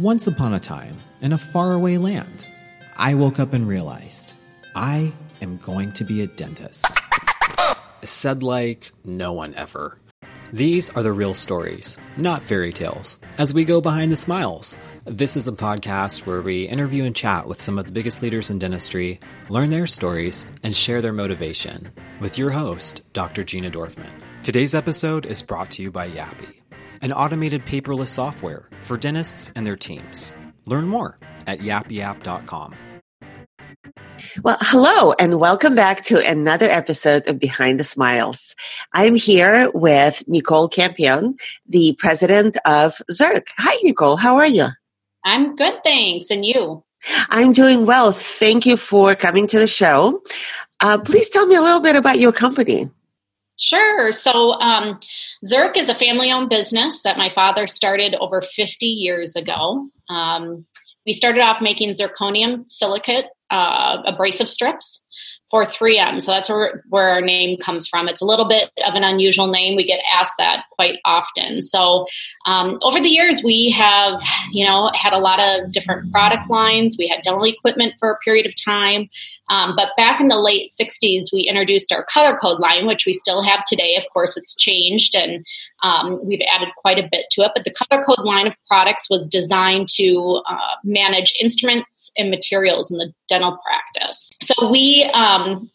Once upon a time, in a faraway land, I woke up and realized I am going to be a dentist. Said like no one ever. These are the real stories, not fairy tales, as we go behind the smiles. This is a podcast where we interview and chat with some of the biggest leaders in dentistry, learn their stories, and share their motivation with your host, Dr. Gina Dorfman. Today's episode is brought to you by Yappy an automated paperless software for dentists and their teams. Learn more at yappyapp.com. Well, hello and welcome back to another episode of Behind the Smiles. I'm here with Nicole Campion, the president of Zirc. Hi, Nicole. How are you? I'm good, thanks. And you? I'm doing well. Thank you for coming to the show. Uh, please tell me a little bit about your company. Sure. So, um, is a family owned business that my father started over 50 years ago. Um, we started off making zirconium silicate uh, abrasive strips for 3M. So that's where, where our name comes from. It's a little bit of an unusual name. We get asked that quite often. So um, over the years, we have, you know, had a lot of different product lines. We had dental equipment for a period of time. Um, but back in the late 60s, we introduced our color code line, which we still have today. Of course, it's changed and um, we've added quite a bit to it. But the color code line of products was designed to uh, manage instruments and materials in the dental practice. So we um,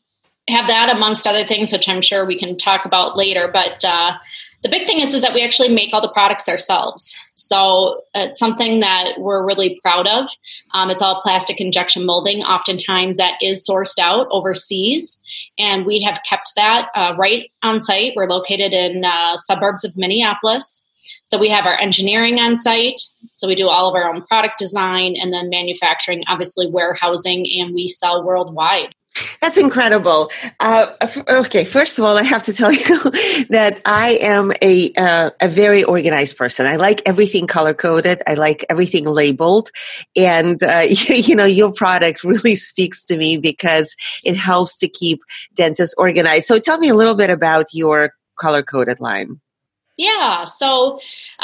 have that amongst other things, which I'm sure we can talk about later. But uh, the big thing is is that we actually make all the products ourselves. So it's something that we're really proud of um, it's all plastic injection molding. Oftentimes that is sourced out overseas and we have kept that uh, right on site. We're located in uh, suburbs of minneapolis. So we have our engineering on site. So we do all of our own product design and then manufacturing obviously warehousing and we sell worldwide that's incredible. Uh, okay, first of all, I have to tell you that I am a uh, a very organized person. I like everything color coded. I like everything labeled, and uh, you, you, know, your product really speaks to me because it helps to keep dentists organized. So, tell me a little bit about your color coded line. Yeah, so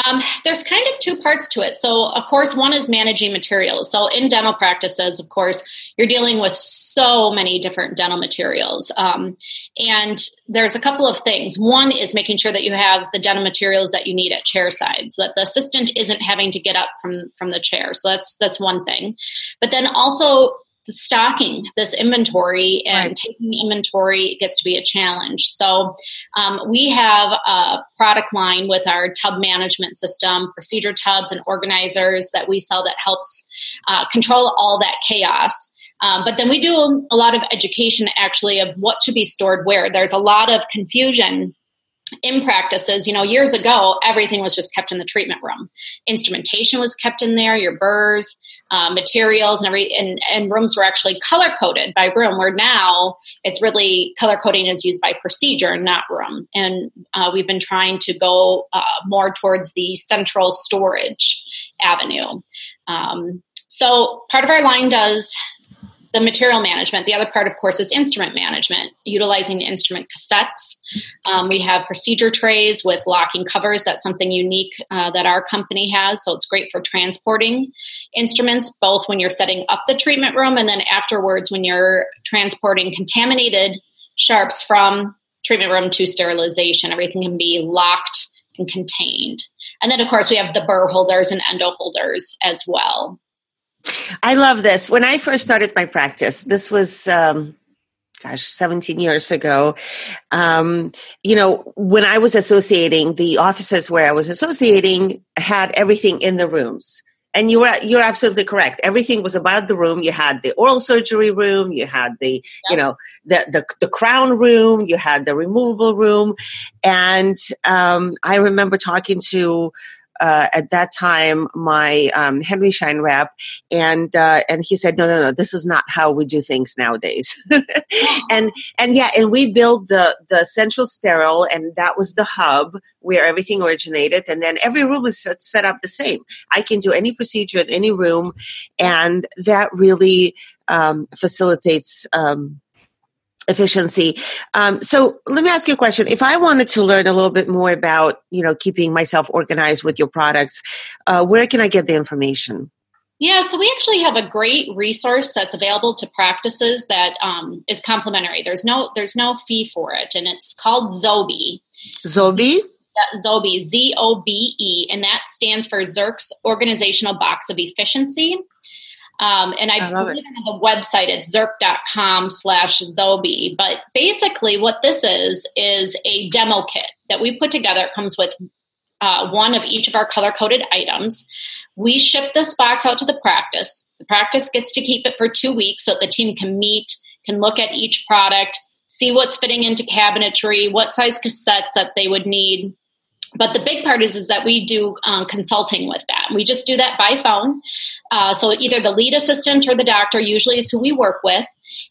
um, there's kind of two parts to it. So, of course, one is managing materials. So, in dental practices, of course, you're dealing with so many different dental materials. Um, and there's a couple of things. One is making sure that you have the dental materials that you need at chair side so that the assistant isn't having to get up from, from the chair. So, that's, that's one thing. But then also stocking this inventory and right. taking inventory gets to be a challenge. So um, we have a product line with our tub management system, procedure tubs and organizers that we sell that helps uh, control all that chaos. Um, but then we do a lot of education actually of what should be stored where. There's a lot of confusion in practices, you know, years ago, everything was just kept in the treatment room. Instrumentation was kept in there, your burrs, uh, materials, and every and, and rooms were actually color coded by room. Where now it's really color coding is used by procedure, not room. And uh, we've been trying to go uh, more towards the central storage avenue. Um, so part of our line does the material management. The other part, of course, is instrument management, utilizing the instrument cassettes. Um, we have procedure trays with locking covers. That's something unique uh, that our company has. So it's great for transporting instruments, both when you're setting up the treatment room and then afterwards when you're transporting contaminated sharps from treatment room to sterilization. Everything can be locked and contained. And then, of course, we have the burr holders and endo holders as well. I love this. When I first started my practice, this was, um, gosh, 17 years ago. Um, you know, when I was associating, the offices where I was associating had everything in the rooms. And you were you're absolutely correct. Everything was about the room. You had the oral surgery room, you had the, yep. you know, the, the the crown room, you had the removable room. And um, I remember talking to uh, at that time my um, Henry Schein rep, and uh, and he said, no, no, no, this is not how we do things nowadays. and and yeah, and we built the the central sterile, and that was the hub where everything originated, and then every room was set, set up the same. I can do any procedure in any room, and that really um, facilitates. Um, efficiency. Um, so let me ask you a question. If I wanted to learn a little bit more about, you know, keeping myself organized with your products, uh, where can I get the information? Yeah, so we actually have a great resource that's available to practices that um, is complimentary. There's no there's no fee for it, and it's called Zobe. Zobe. Yeah, Zobe, Z O B E, and that stands for Zirc's Organizational Box of Efficiency. Um, and I, I believe it. on the website it's zirc.com slash Zobe. But basically, what this is, is a demo kit that we put together. It comes with uh, one of each of our color coded items. We ship this box out to the practice. The practice gets to keep it for two weeks so that the team can meet, can look at each product, see what's fitting into cabinetry, what size cassettes that they would need, but the big part is is that we do um, consulting with that. We just do that by phone. Uh, so either the lead assistant or the doctor usually is who we work with,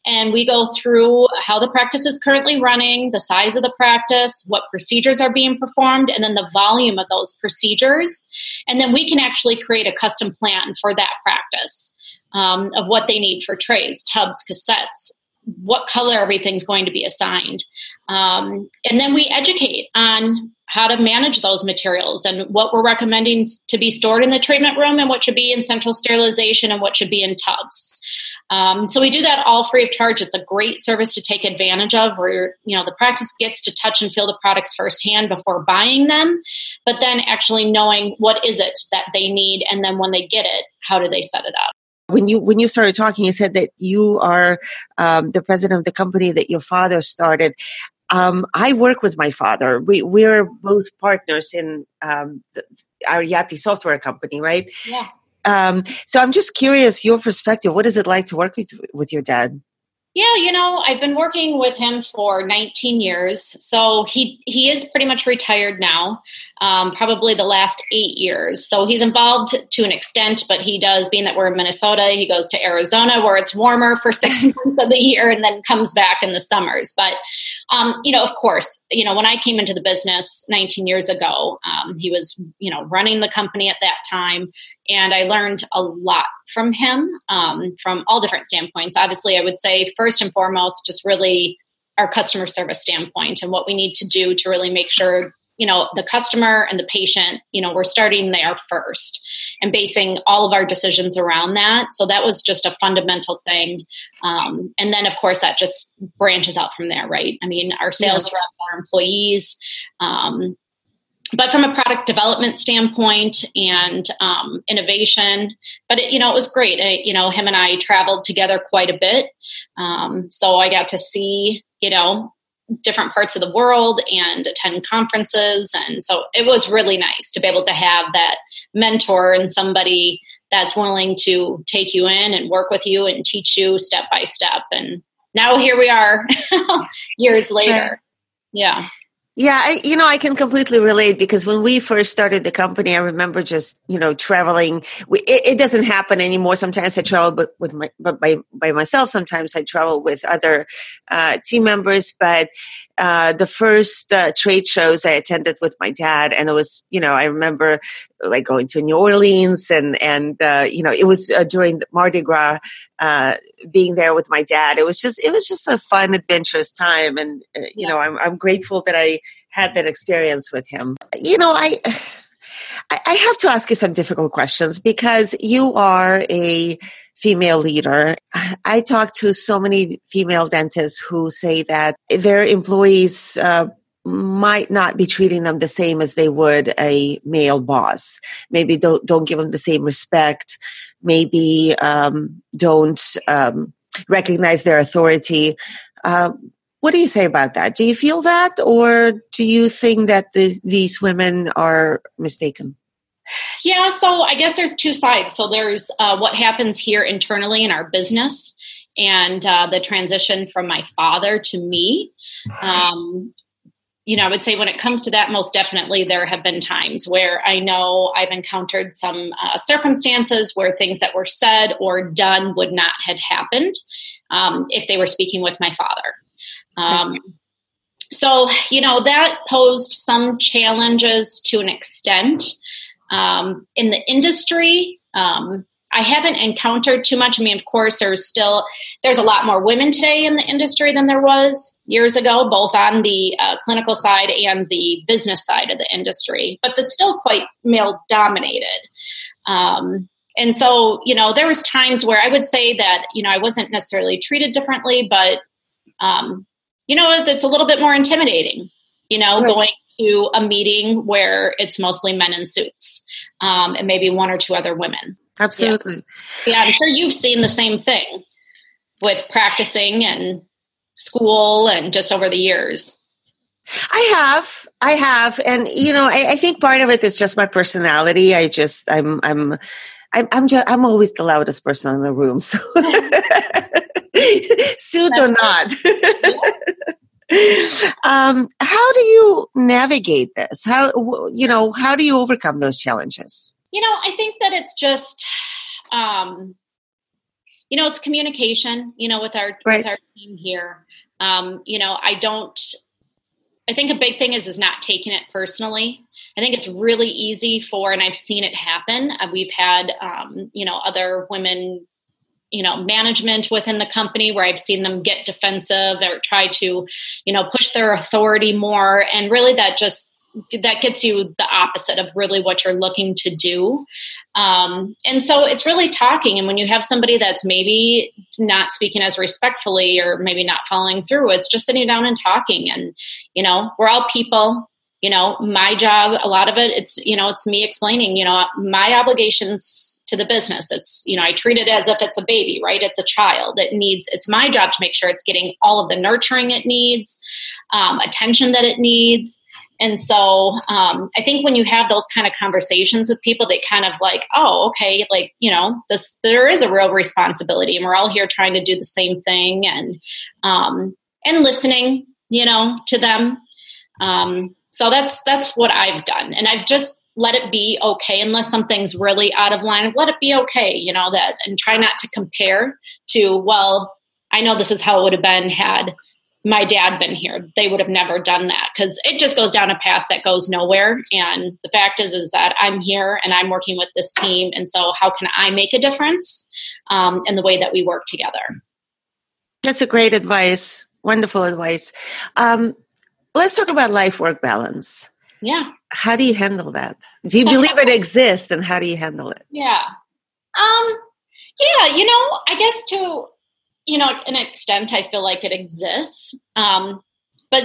and we go through how the practice is currently running, the size of the practice, what procedures are being performed, and then the volume of those procedures, and then we can actually create a custom plan for that practice um, of what they need for trays, tubs, cassettes, what color everything's going to be assigned. Um, and then we educate on how to manage those materials and what we're recommending to be stored in the treatment room and what should be in central sterilization and what should be in tubs. Um, so we do that all free of charge. It's a great service to take advantage of where, you know, the practice gets to touch and feel the products firsthand before buying them, but then actually knowing what is it that they need and then when they get it, how do they set it up? when you when you started talking you said that you are um, the president of the company that your father started um, I work with my father. We we're both partners in um, the, our Yappy software company, right? Yeah. Um, so I'm just curious, your perspective. What is it like to work with with your dad? Yeah, you know, I've been working with him for 19 years, so he he is pretty much retired now. Um, probably the last eight years. So he's involved to an extent, but he does. Being that we're in Minnesota, he goes to Arizona where it's warmer for six months of the year, and then comes back in the summers. But um, you know, of course, you know, when I came into the business 19 years ago, um, he was you know running the company at that time, and I learned a lot from him um, from all different standpoints. Obviously, I would say first and foremost, just really our customer service standpoint and what we need to do to really make sure you know the customer and the patient you know we're starting there first and basing all of our decisions around that. So that was just a fundamental thing. Um, and then of course that just branches out from there right? I mean our sales yeah. reps our employees um, but from a product development standpoint and um, innovation but it, you know it was great. I, you know him and i traveled together quite a bit. Um, so i got to see you know different parts of the world and attend conferences. And so it was really nice to be able to have that mentor and somebody that's willing to take you in and work with you and teach you step by step. And now here we are years later. Yeah yeah, I, you know, I can completely relate because when we first started the company, I remember just, you know, traveling. We, it, it, doesn't happen anymore. Sometimes I travel but with my, but by, by myself. Sometimes I travel with other uh, team members. But uh, the first uh, trade shows I attended with my dad, and it was, you know, I remember like going to New Orleans, and and uh, you know, it was uh, during Mardi Gras, uh, being there with my dad. It was just, it was just a fun, adventurous time, and uh, you yeah. know, I'm I'm grateful that I had that experience with him. You know, I. I have to ask you some difficult questions because you are a female leader. I talk to so many female dentists who say that their employees uh, might not be treating them the same as they would a male boss. Maybe don't don't give them the same respect. Maybe um, don't um, recognize their authority. Uh, what do you say about that? Do you feel that, or do you think that the, these women are mistaken? Yeah, so I guess there's two sides. So there's uh, what happens here internally in our business and uh, the transition from my father to me. Um, you know, I would say when it comes to that, most definitely there have been times where I know I've encountered some uh, circumstances where things that were said or done would not have happened um, if they were speaking with my father. Um, so, you know, that posed some challenges to an extent. Um, in the industry, um, I haven't encountered too much. I mean, of course, there's still there's a lot more women today in the industry than there was years ago, both on the uh, clinical side and the business side of the industry. But it's still quite male dominated. Um, and so, you know, there was times where I would say that you know I wasn't necessarily treated differently, but um, you know, it's a little bit more intimidating. You know, right. going to a meeting where it's mostly men in suits um, and maybe one or two other women. Absolutely. Yeah. yeah, I'm sure you've seen the same thing with practicing and school and just over the years. I have, I have, and you know, I, I, think part of it is just my personality. I just, I'm, I'm, I'm, I'm, just, I'm always the loudest person in the room. So, suit or not. Um, how do you navigate this? How, you know, how do you overcome those challenges? You know, I think that it's just, um, you know, it's communication. You know, with our right. with our team here. Um, you know, I don't. I think a big thing is is not taking it personally. I think it's really easy for, and I've seen it happen. Uh, we've had, um, you know, other women, you know, management within the company where I've seen them get defensive or try to, you know, push their authority more, and really that just that gets you the opposite of really what you're looking to do. Um, and so it's really talking. And when you have somebody that's maybe not speaking as respectfully or maybe not following through, it's just sitting down and talking. And, you know, we're all people. You know, my job, a lot of it, it's, you know, it's me explaining, you know, my obligations to the business. It's, you know, I treat it as if it's a baby, right? It's a child. It needs, it's my job to make sure it's getting all of the nurturing it needs, um, attention that it needs and so um, I think when you have those kind of conversations with people, they kind of like, oh, okay, like, you know, this, there is a real responsibility and we're all here trying to do the same thing and, um, and listening, you know, to them. Um, so that's, that's what I've done. And I've just let it be okay unless something's really out of line. Let it be okay, you know, that, and try not to compare to, well, I know this is how it would have been had my dad been here. They would have never done that because it just goes down a path that goes nowhere. And the fact is is that i'm here and i'm working with this team. And so how can i make a difference um, in the way that we work together? That's a great advice. Wonderful advice. Um, let's talk about life work balance. Yeah. How do you handle that? Do you believe it exists and how do you handle it? Yeah. Um yeah you know i guess to you know, an extent, I feel like it exists. Um, but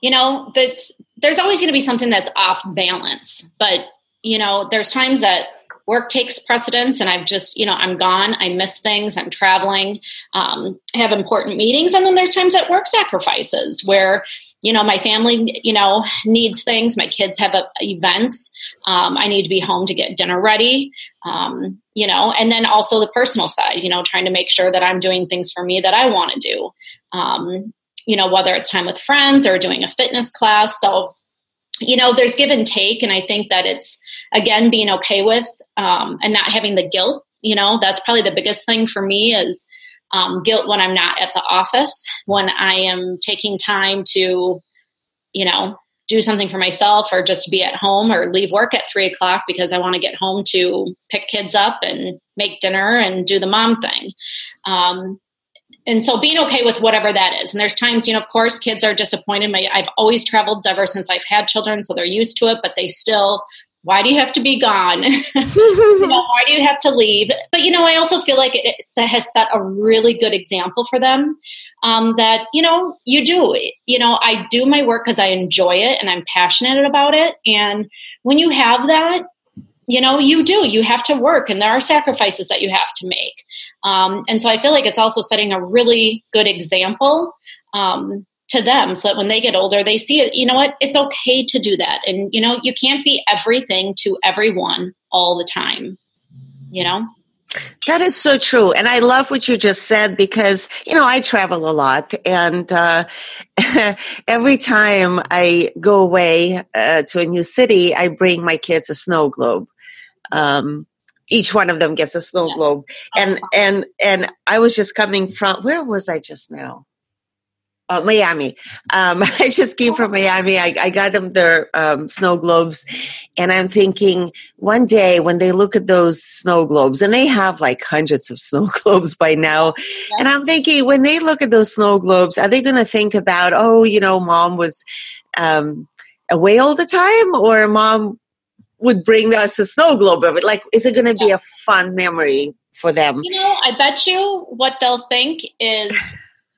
you know, that's there's always going to be something that's off balance. But you know, there's times that work takes precedence, and I've just, you know, I'm gone. I miss things. I'm traveling. Um, have important meetings, and then there's times that work sacrifices where you know my family you know needs things. My kids have a, events. Um, i need to be home to get dinner ready. Um, you know and then also the personal side you know trying to make sure that i'm doing things for me that i want to do. Um, you know whether it's time with friends or doing a fitness class. So you know there's give and take. And i think that it's again being okay with um, and not having the guilt you know that's probably the biggest thing for me is um, guilt when I'm not at the office, when I am taking time to, you know, do something for myself or just be at home or leave work at three o'clock because I want to get home to pick kids up and make dinner and do the mom thing. Um, and so being okay with whatever that is. And there's times, you know, of course, kids are disappointed. My, I've always traveled ever since I've had children, so they're used to it, but they still why do you have to be gone? you know, why do you have to leave? But you know, I also feel like it has set a really good example for them. Um, that you know, you do. You know, I do my work because I enjoy it and I'm passionate about it. And when you have that, you know, you do. You have to work, and there are sacrifices that you have to make. Um, and so I feel like it's also setting a really good example. Um, to them so that when they get older they see it you know what it's okay to do that and you know you can't be everything to everyone all the time you know that is so true. And I love what you just said because, you know, I travel a lot and uh, every time I go away uh, to a new city, I bring my kids a snow globe. Um, each one of them gets a snow yeah. globe. And, and, and I was just coming from, where was I just now? Uh, Miami. Um, I just came from Miami. I, I got them their um, snow globes, and I'm thinking one day when they look at those snow globes, and they have like hundreds of snow globes by now, yeah. and I'm thinking when they look at those snow globes, are they going to think about, oh, you know, mom was um, away all the time, or mom would bring us a snow globe of it? Like, is it going to be a fun memory for them? You know, I bet you what they'll think is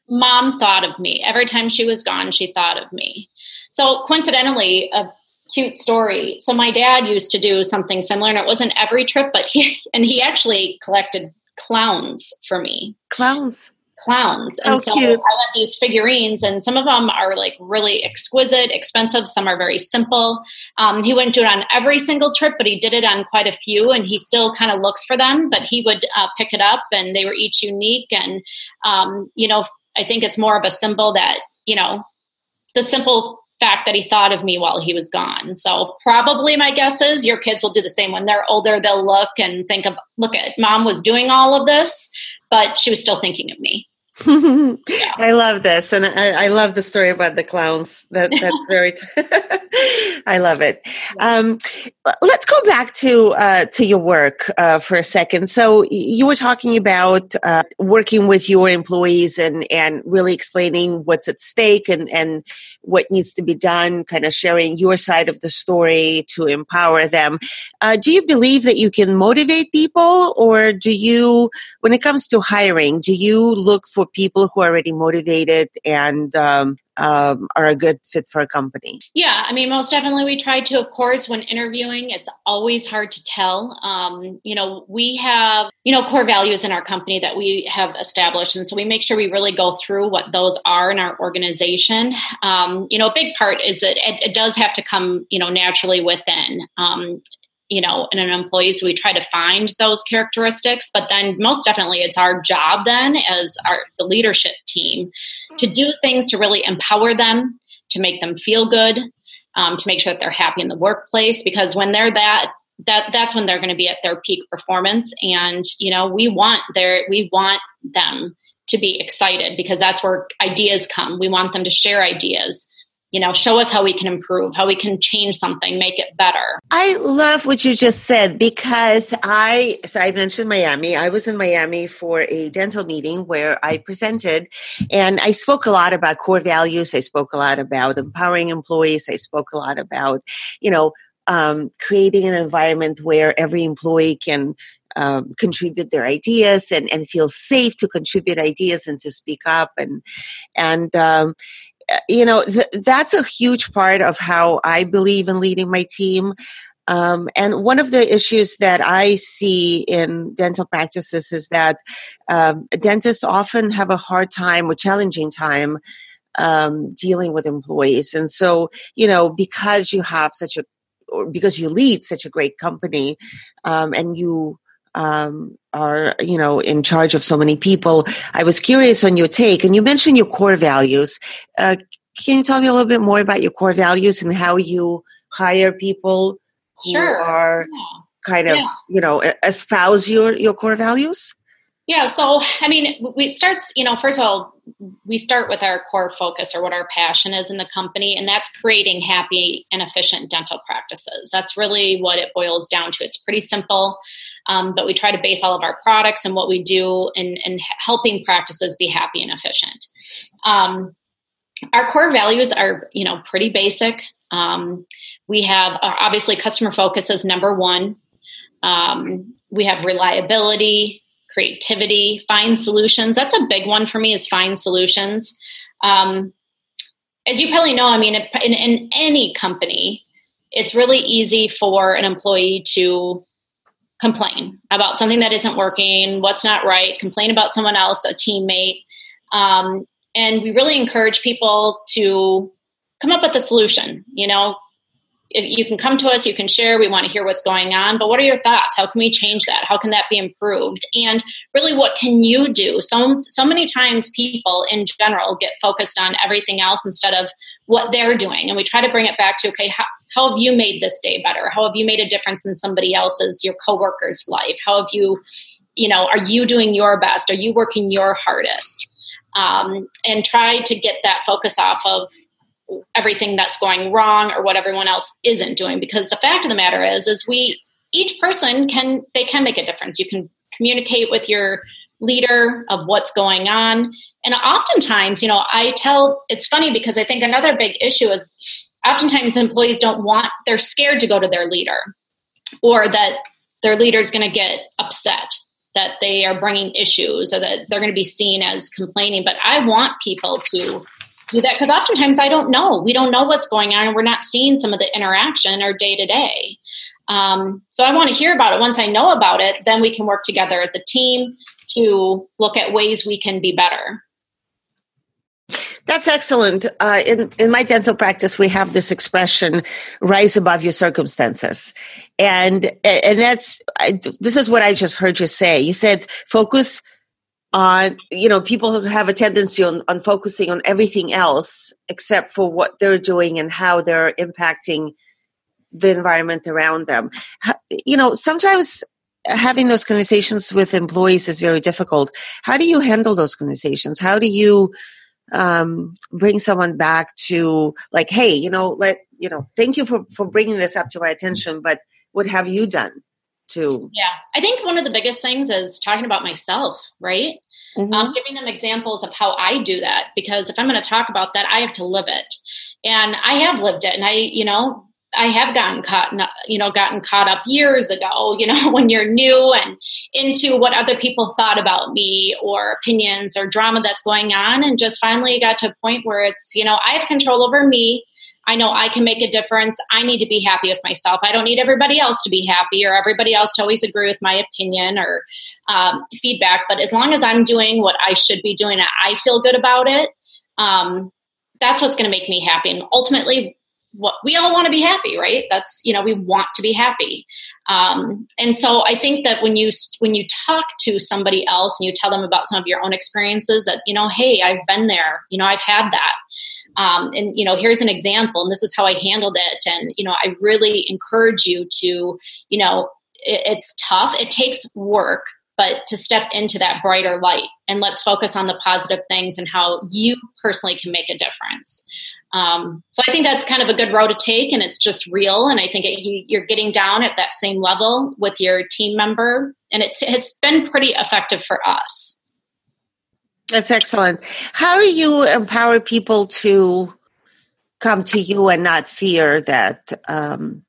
mom thought of me. Every time she was gone, she thought of me. So coincidentally, a cute story. So my dad used to do something similar, and it wasn't every trip, but he and he actually collected clowns for me. Clowns. Clowns. And oh, so cute. I have these figurines, and some of them are like really exquisite, expensive. Some are very simple. Um, he wouldn't do it on every single trip, but he did it on quite a few, and he still kind of looks for them. But he would uh, pick it up, and they were each unique. And um, you know, I think it's more of a symbol that, you know, the simple fact that he thought of me while he was gone. So probably my guess is your kids will do the same when they're older. They'll look and think of, look at mom was doing all of this, but she was still thinking of me. Yeah. I love this, and I, I, love the story about the clowns. That that's very. T- I love it. Um, let's go back to uh, to your work uh, for a second. So you were talking about uh, working with your employees and and really explaining what's at stake and and what needs to be done. Kind of sharing your side of the story to empower them. Uh, do you believe that you can motivate people, or do you, when it comes to hiring, do you look for people who are already motivated and um, um, are a good fit for a company? Yeah, I mean, most definitely we try to. Of course, when interviewing, it's always hard to tell. Um, you know, we have, you know, core values in our company that we have established. And so we make sure we really go through what those are in our organization. Um, you know, a big part is that it, it, does have to come, you know, naturally within. You know, in an employee. So we try to find those characteristics. But then most definitely it's our job then as our the leadership team to do things to really empower them, to make them feel good, um, to make sure that they're happy in the workplace. Because when they're that that that's when they're going to be at their peak performance. And, you know, we want their we want them to be excited because that's where ideas come. We want them to share ideas you know show us how we can improve how we can change something make it better. I love what you just said because i so i mentioned miami. I was in miami for a dental meeting where i presented and i spoke a lot about core values. I spoke a lot about empowering employees. I spoke a lot about you know um, creating an environment where every employee can um, contribute their ideas and, and feel safe to contribute ideas and to speak up and and um, you know, th- that's a huge part of how I believe in leading my team. Um, and one of the issues that I see in dental practices is that um, dentists often have a hard time or challenging time um, dealing with employees. And so, you know, because you have such a, or because you lead such a great company um, and you um, are you know in charge of so many people. I was curious on your take, and you mentioned your core values. Uh, can you tell me a little bit more about your core values and how you hire people who sure. are yeah. kind of yeah. you know espouse your your core values? Yeah, so I mean, it starts, you know, first of all, we start with our core focus or what our passion is in the company, and that's creating happy and efficient dental practices. That's really what it boils down to. It's pretty simple, um, but we try to base all of our products and what we do in, in helping practices be happy and efficient. Um, our core values are, you know, pretty basic. Um, we have uh, obviously customer focus is number one. Um, we have reliability creativity, find solutions. That's a big one for me is find solutions. Um, as you probably know, I mean, in, in any company, it's really easy for an employee to complain about something that isn't working, what's not right, complain about someone else, a teammate. Um, and we really encourage people to come up with a solution. You know, you can come to us, you can share. We want to hear what's going on. But what are your thoughts? How can we change that? How can that be improved? And really, what can you do? So, so many times, people in general get focused on everything else instead of what they're doing. And we try to bring it back to okay, how, how have you made this day better? How have you made a difference in somebody else's, your coworker's life? How have you, you know, are you doing your best? Are you working your hardest? um, and try to get that focus off of everything that's going wrong or what everyone else isn't doing because the fact of the matter is is we each person can they can make a difference. You can communicate with your leader of what's going on. And oftentimes you know i tell it's funny because i think another big issue is oftentimes employees don't want they're scared to go to their leader or that their leader is going to get upset that they are bringing issues or that they're going to be seen as complaining. But i want people to do that because oftentimes I don't know. We don't know what's going on, and we're not seeing some of the interaction or day to day. So I want to hear about it. Once I know about it, then we can work together as a team to look at ways we can be better. That's excellent. Uh, in in my dental practice, we have this expression "rise above your circumstances," and and that's I, this is what I just heard you say. You said focus on you know people who have a tendency on, on focusing on everything else except for what they're doing and how they're impacting the environment around them. You know sometimes having those conversations with employees is very difficult. How do you handle those conversations? How do you um, bring someone back to like hey you know let you know thank you for for bringing this up to my attention but what have you done to yeah i think one of the biggest things is talking about myself right mm-hmm. um, giving them examples of how i do that because if i'm going to talk about that i have to live it and i have lived it and i you know I have gotten caught, you know, gotten caught up years ago, you know, when you're new and into what other people thought about me or opinions or drama that's going on. And just finally got to a point where it's, you know, I have control over me. I know I can make a difference. I need to be happy with myself. I don't need everybody else to be happy or everybody else to always agree with my opinion or um, feedback. But as long as I'm doing what I should be doing, I feel good about it. Um, that's what's going to make me happy. And ultimately, what we all want to be happy, right? That's you know we want to be happy. Um, and so I think that when you when you talk to somebody else and you tell them about some of your own experiences, that you know, hey, I've been there. You know, I've had that um, and you know here's an example and this is how i handled it. And you know i really encourage you to you know it, it's tough. It takes work but to step into that brighter light. And let's focus on the positive things and how you personally can make a difference. Um, so i think that's kind of a good road to take and it's just real. And i think it, you, you're getting down at that same level with your team member. And it has been pretty effective for us that's excellent. How do you empower people to come to you and not fear that, um,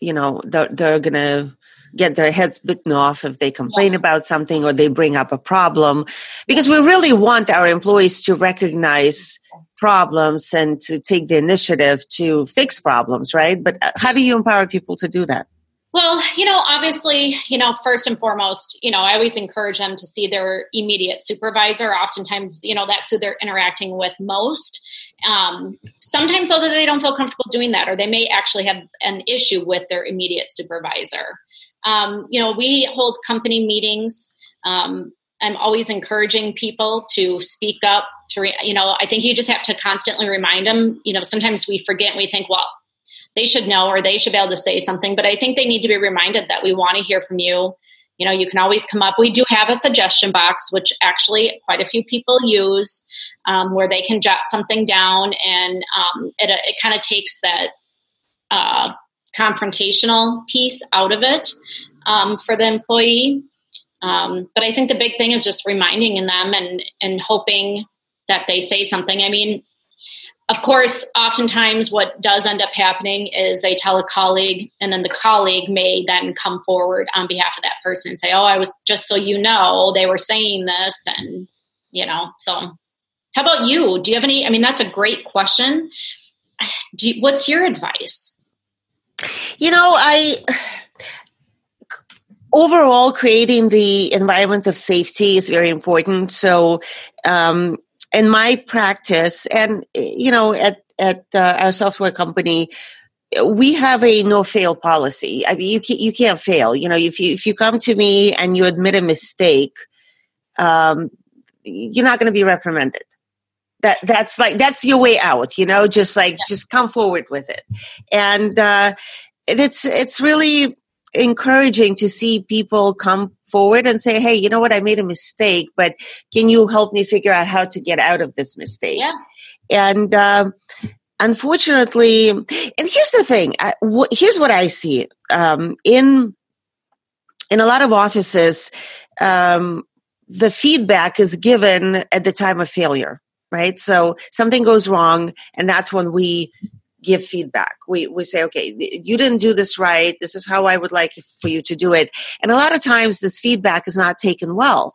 you know, they're, they're going to get their heads bitten off if they complain yeah. about something or they bring up a problem? Because we really want our employees to recognize problems and to take the initiative to fix problems, right? But uh, how do you empower people to do that? Well, you know, obviously, you know, first and foremost, you know, I always encourage them to see their immediate supervisor. Oftentimes, you know, that's who they're interacting with most. Um, sometimes, although they don't feel comfortable doing that, or they may actually have an issue with their immediate supervisor. Um, you know, we hold company meetings. Um, I'm always encouraging people to speak up. To re- you know, I think you just have to constantly remind them. You know, sometimes we forget. and We think, well, they should know or they should be able to say something. But I think they need to be reminded that we want to hear from you. You know, you can always come up. We do have a suggestion box, which actually quite a few people use, um, where they can jot something down, and um, it, it kind of takes that uh, confrontational piece out of it um, for the employee. Um, but I think the big thing is just reminding them and and hoping that they say something. I mean, of course, oftentimes what does end up happening is they tell a colleague, and then the colleague may then come forward on behalf of that person and say, Oh, I was just so you know, they were saying this. And, you know, so how about you? Do you have any? I mean, that's a great question. You, what's your advice? You know, I overall creating the environment of safety is very important. So, um, in my practice, and you know, at at uh, our software company, we have a no fail policy. I mean, you can't, you can't fail. You know, if you if you come to me and you admit a mistake, um, you're not going to be reprimanded. That that's like that's your way out. You know, just like yeah. just come forward with it, and uh, it's it's really encouraging to see people come forward and say, Hey, you know what? I made a mistake, but can you help me figure out how to get out of this mistake? Yeah. And, um, unfortunately, and here's the thing, I, here's what I see, um, in, in a lot of offices, um, the feedback is given at the time of failure, right? So something goes wrong, and that's when we give feedback. We we say, okay, you didn't do this right. This is how I would like for you to do it. And a lot of times, this feedback is not taken well.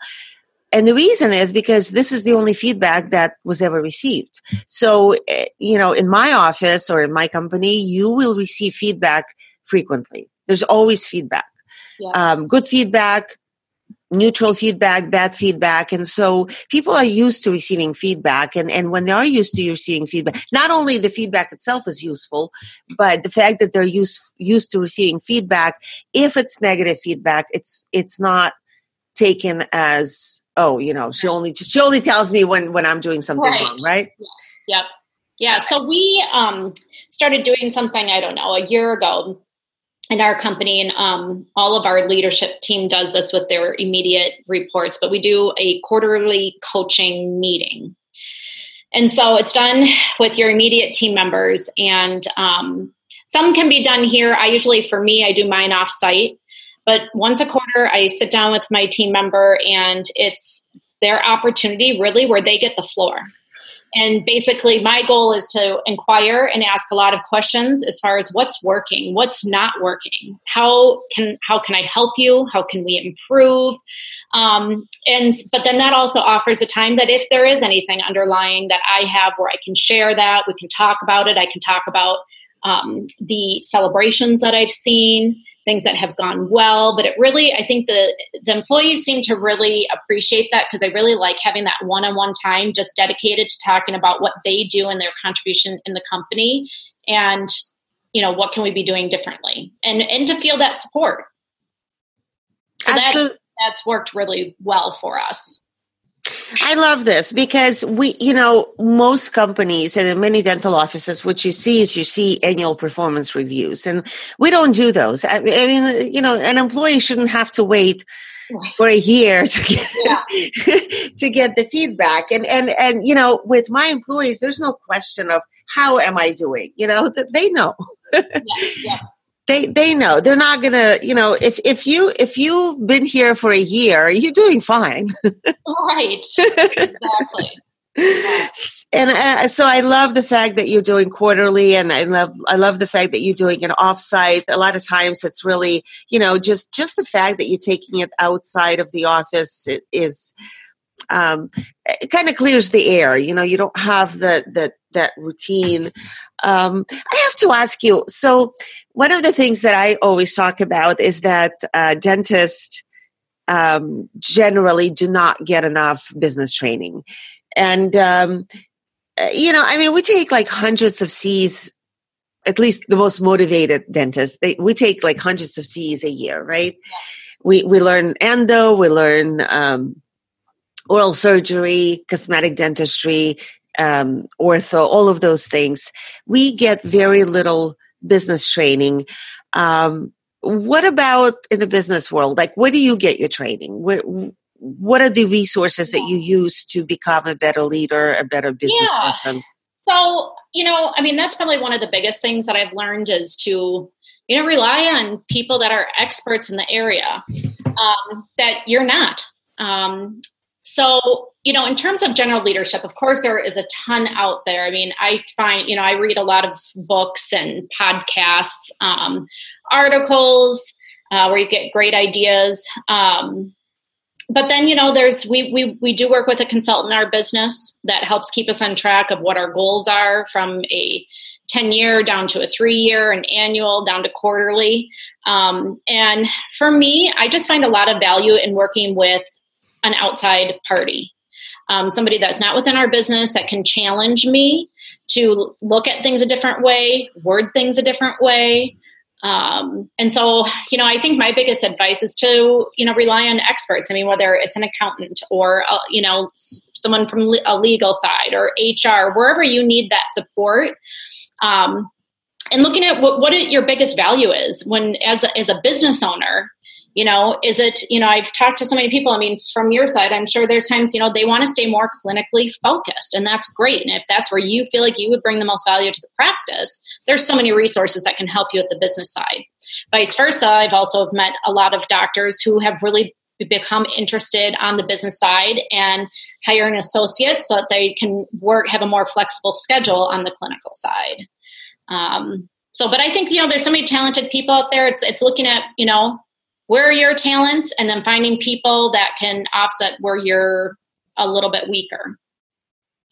And the reason is because this is the only feedback that was ever received. So, eh, you know, in my office or in my company, you will receive feedback frequently. There's always feedback. Yeah. Um, good feedback, neutral feedback, bad feedback. And so people are used to receiving feedback. And, and when they are used to receiving feedback, not only the feedback itself is useful, but the fact that they're used, used to receiving feedback, if it's negative feedback, it's, it's not taken as, oh, you know, she only, she only tells me when, when I'm doing something right. wrong, right? Yes. Yep. Yeah. So we, um, started doing something, I don't know, a year ago in our company and um, all of our leadership team does this with their immediate reports but we do a quarterly coaching meeting. And so it's done with your immediate team members and um, some can be done here. I usually for me i do mine off site but once a quarter i sit down with my team member and it's their opportunity really where they get the floor and basically, my goal is to inquire and ask a lot of questions as far as what's working, what's not working, how can how can I help you, how can we improve, um, and but then that also offers a time that if there is anything underlying that I have where I can share that, we can talk about it. I can talk about um, the celebrations that I've seen things that have gone well but it really i think the the employees seem to really appreciate that because i really like having that one-on-one time just dedicated to talking about what they do and their contribution in the company and you know what can we be doing differently and and to feel that support. So that, that's worked really well for us I love this because we, you know, most companies and in many dental offices, what you see is you see annual performance reviews, and we don't do those. I, mean, you know, an employee shouldn't have to wait for a year to get yeah. to get the feedback. And and and you know, with my employees, there's no question of how am I doing. You know, they know. yeah, yeah they they know they're not gonna you know if if you if you've been here for a year you're doing fine right exactly and uh, so I love the fact that you're doing quarterly, and I love I love the fact that you're doing an offsite. A lot of times, it's really you know just just the fact that you're taking it outside of the office it is um, it kind of clears the air. You know, you don't have the the that routine. Um, I have to ask you. So, one of the things that I always talk about is that uh, dentists um, generally do not get enough business training, and um, uh, you know, I mean, we take like hundreds of C's. At least the most motivated dentists, they, we take like hundreds of C's a year, right? We we learn endo, we learn um, oral surgery, cosmetic dentistry, um, ortho, all of those things. We get very little business training. Um, what about in the business world? Like, where do you get your training? Where, what are the resources that you use to become a better leader, a better business yeah. person? So, you know, I mean, that's probably one of the biggest things that I've learned is to, you know, rely on people that are experts in the area um, that you're not. Um, so, you know, in terms of general leadership, of course, there is a ton out there. I mean, I find, you know, I read a lot of books and podcasts, um, articles uh, where you get great ideas. Um, but then, you know, there's we we we do work with a consultant in our business that helps keep us on track of what our goals are from a 10 year down to a three year, an annual down to quarterly. Um, and for me, I just find a lot of value in working with an outside party, um, somebody that's not within our business that can challenge me to look at things a different way, word things a different way. Um, and so, you know, I think my biggest advice is to, you know, rely on experts. I mean, whether it's an accountant or, uh, you know, someone from a legal side or HR, wherever you need that support. Um, and looking at what, what your biggest value is when as a, as a business owner you know is it you know i've talked to so many people i mean from your side i'm sure there's times you know they want to stay more clinically focused and that's great and if that's where you feel like you would bring the most value to the practice there's so many resources that can help you at the business side. Vice versa i've also met a lot of doctors who have really become interested on the business side and hire an associate so that they can work have a more flexible schedule on the clinical side. Um, so but i think you know there's so many talented people out there it's it's looking at you know where are your talents and then finding people that can offset where you're a little bit weaker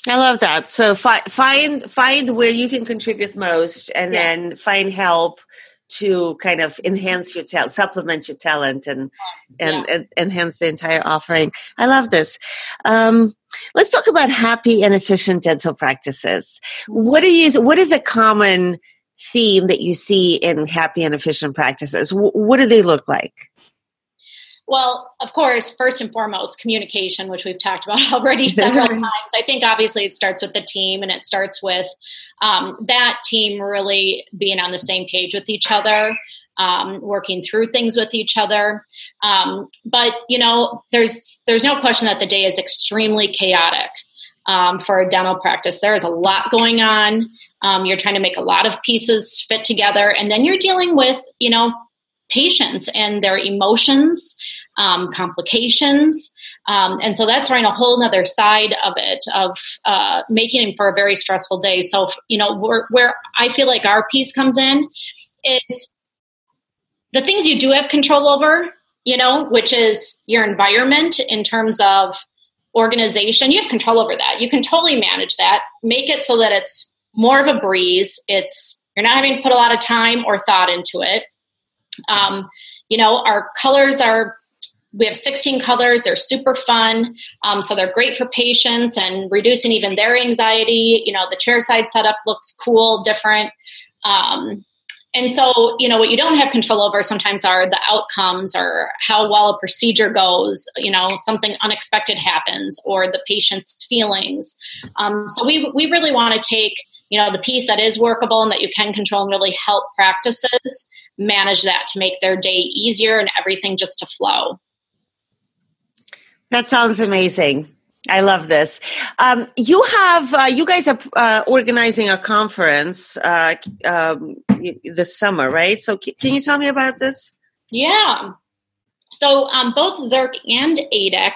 I love that. So fi- find find where you can contribute most, and yeah. then find help to kind of enhance your talent, supplement your talent, and and, yeah. and, enhance the entire offering. I love this. Um, let's talk about happy and efficient dental practices. Mm-hmm. What are you? What is a common theme that you see in happy and efficient practices? What do they look like? Well, of course, first and foremost, communication, which we've talked about already several times. I think obviously it starts with the team and it starts with um, that team really being on the same page with each other. Um, working through things with each other, um, but you know, there's there's no question that the day is extremely chaotic um, for a dental practice. There is a lot going on. Um, you're trying to make a lot of pieces fit together, and then you're dealing with you know patients and their emotions, um, complications. Um, and so that's right a whole other side of it of uh, making for a very stressful day. So, you know, where, where I feel like our piece comes in is the things you do have control over, you know, which is your environment in terms of organization. You have control over that. You can totally manage that. Make it so that it's more of a breeze. It's you're not having to put a lot of time or thought into it. Um, you know, our colors are we have 16 colors. They're super fun. Um, so they're great for patients and reducing even their anxiety. You know the chair side setup looks cool different. Um, and so you know what you don't have control over sometimes are the outcomes or how well a procedure goes. You know something unexpected happens or the patient's feelings. Um, so we, we really want to take you know the piece that is workable and that you can control and really help practices manage that to make their day easier and everything just to flow that sounds amazing. I love this. Um, you have, uh, you guys are uh, organizing a conference uh, um, this summer, right? So, c- can you tell me about this? Yeah. So, um, both Zirc and ADEC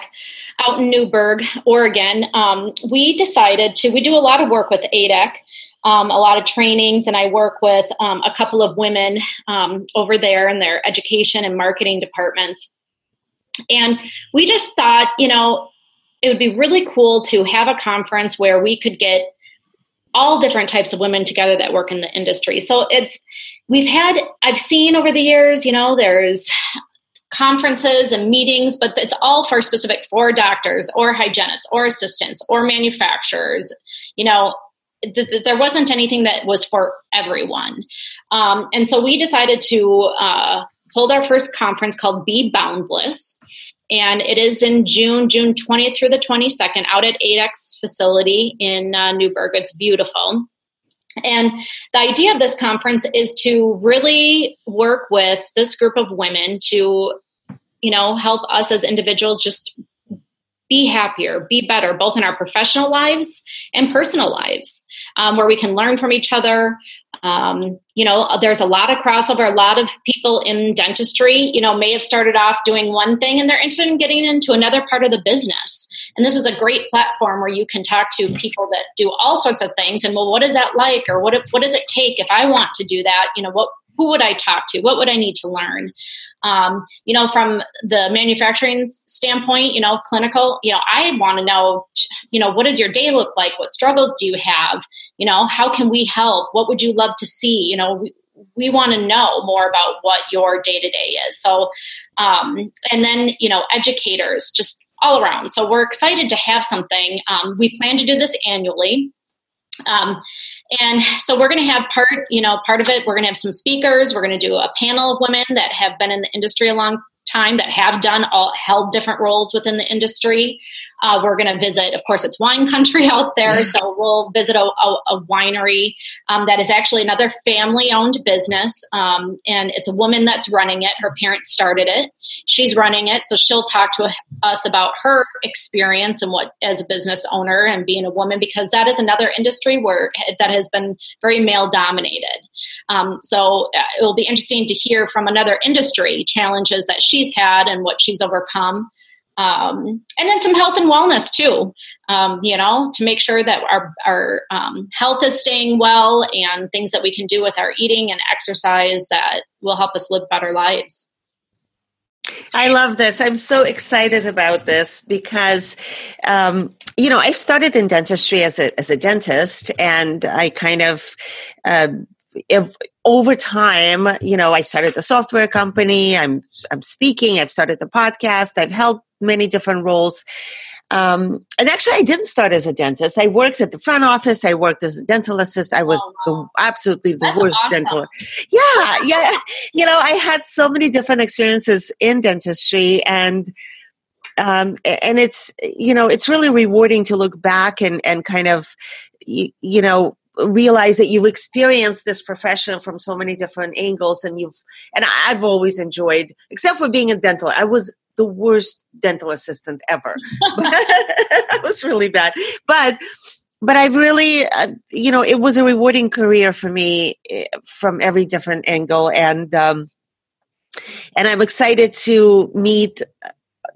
out in Newberg, Oregon, um, we decided to, we do a lot of work with ADEC. Um, a lot of trainings, and I work with um, a couple of women um, over there in their education and marketing departments. And we just thought, you know, it would be really cool to have a conference where we could get all different types of women together that work in the industry. So it's, we've had, I've seen over the years, you know, there's conferences and meetings, but it's all for specific for doctors or hygienists or assistants or manufacturers. You know, th- th- there wasn't anything that was for everyone. Um, and so we decided to uh, hold our first conference called Be Boundless. And it is in June, June 20th through the 22nd, out at ADEC's facility in uh, Newberg. It's beautiful. And the idea of this conference is to really work with this group of women to, you know, help us as individuals just be happier, be better, both in our professional lives and personal lives, um, where we can learn from each other, um, you know, there's a lot of crossover. A lot of people in dentistry, you know, may have started off doing one thing and they're interested in getting into another part of the business. And this is a great platform where you can talk to people that do all sorts of things. And well, what is that like? Or what, what does it take if I want to do that? You know, what, who would I talk to? What would I need to learn? Um, you know, from the manufacturing standpoint, you know, clinical, you know, I want to know, you know, what does your day look like? What struggles do you have? You know, how can we help? What would you love to see? You know, we, we want to know more about what your day to day is. So, um, and then, you know, educators just all around. So we're excited to have something. Um, we plan to do this annually. Um, and so we're going to have part, you know, part of it, we're going to have some speakers. We're going to do a panel of women that have been in the industry a long time that have done all held different roles within the industry. Uh, we're going to visit, of course, it's wine country out there, so we'll visit a, a, a winery um, that is actually another family owned business. Um, and it's a woman that's running it. Her parents started it. She's running it. So she'll talk to us about her experience and what as a business owner and being a woman, because that is another industry where that has been very male dominated. Um, so uh, it will be interesting to hear from another industry challenges that she's had and what she's overcome. Um, and then some health and wellness too, um, you know, to make sure that our, our um, health is staying well and things that we can do with our eating and exercise that will help us live better lives. I love this. I'm so excited about this because, um, you know, I started in dentistry as a as a dentist, and I kind of uh, if over time, you know, I started the software company. I'm I'm speaking. I've started the podcast. I've held many different roles. Um, and actually, I didn't start as a dentist. I worked at the front office. I worked as a dental assistant. I was oh, wow. the, absolutely the That's worst awesome. dental. Yeah, yeah. You know, I had so many different experiences in dentistry, and um, and it's you know, it's really rewarding to look back and and kind of you, you know realize that you've experienced this profession from so many different angles and you've and i've always enjoyed except for being a dental i was the worst dental assistant ever that was really bad but but i've really uh, you know it was a rewarding career for me eh, from every different angle and um and i'm excited to meet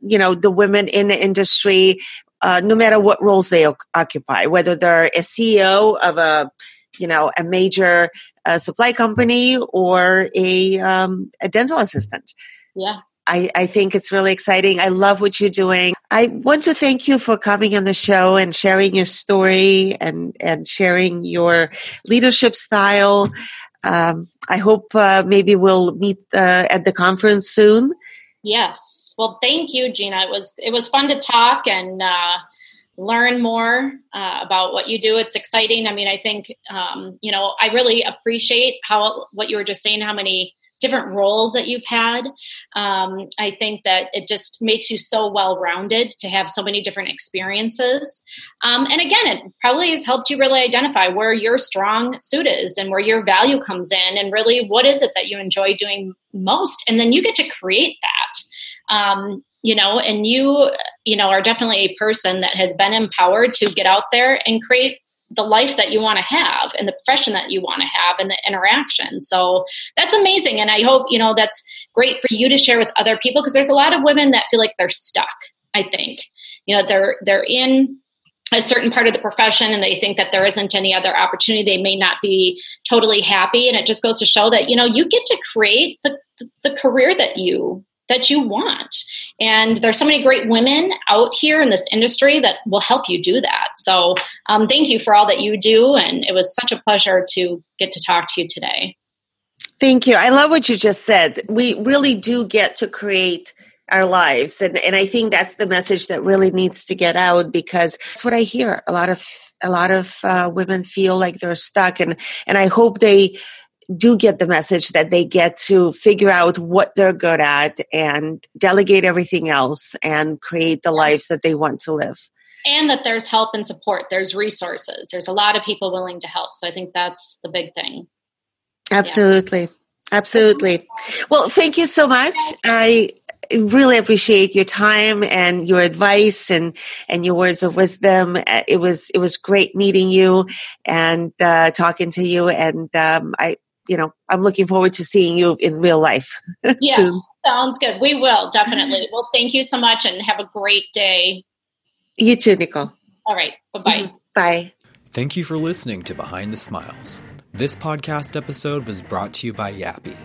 you know the women in the industry uh, no matter what roles they o- occupy, whether they're a CEO of a you know a major uh, supply company or a um, a dental assistant. Yeah. I, I think it's really exciting. I love what you're doing. I want to thank you for coming on the show and sharing your story and, and sharing your leadership style. Um, I hope uh, maybe we'll meet uh, at the conference soon. Yes, well, thank you, Gina. It was it was fun to talk and uh, learn more uh, about what you do. It's exciting. I mean, I think um, you know I really appreciate how what you were just saying. How many different roles that you've had. Um, I think that it just makes you so well rounded to have so many different experiences. Um, and again, it probably has helped you really identify where your strong suit is and where your value comes in, and really what is it that you enjoy doing most. And then you get to create that um, you know and you you know are definitely a person that has been empowered to get out there and create the life that you want to have and the profession that you want to have and the interaction. So that's amazing. And i hope you know that's great for you to share with other people because there's a lot of women that feel like they're stuck i think. You know they're they're in a certain part of the profession and they think that there isn't any other opportunity. They may not be totally happy. And it just goes to show that you know you get to create the the career that you that you want. And there's so many great women out here in this industry that will help you do that. So um, thank you for all that you do. And it was such a pleasure to get to talk to you today. Thank you. I love what you just said. We really do get to create our lives. And, and I think that's the message that really needs to get out because that's what I hear. A lot of a lot of uh, women feel like they're stuck and and I hope they do get the message that they get to figure out what they're good at and delegate everything else and create the lives that they want to live. And that there's help and support, there's resources, there's a lot of people willing to help. So I think that's the big thing. Absolutely. Yeah. Absolutely. Well, thank you so much. I really appreciate your time and your advice and and your words of wisdom. It was it was great meeting you and uh, talking to you, and um, I you know, I'm looking forward to seeing you in real life. yes, sounds good. We will definitely. well, thank you so much and have a great day. You too, Nicole. All right. Bye-bye. Mm-hmm. Bye. Thank you for listening to Behind the Smiles. This podcast episode was brought to you by YAPI.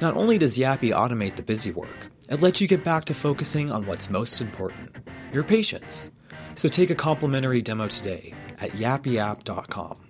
Not only does YAPI automate the busy work, it lets you get back to focusing on what's most important your patients. So take a complimentary demo today at yapiapp.com.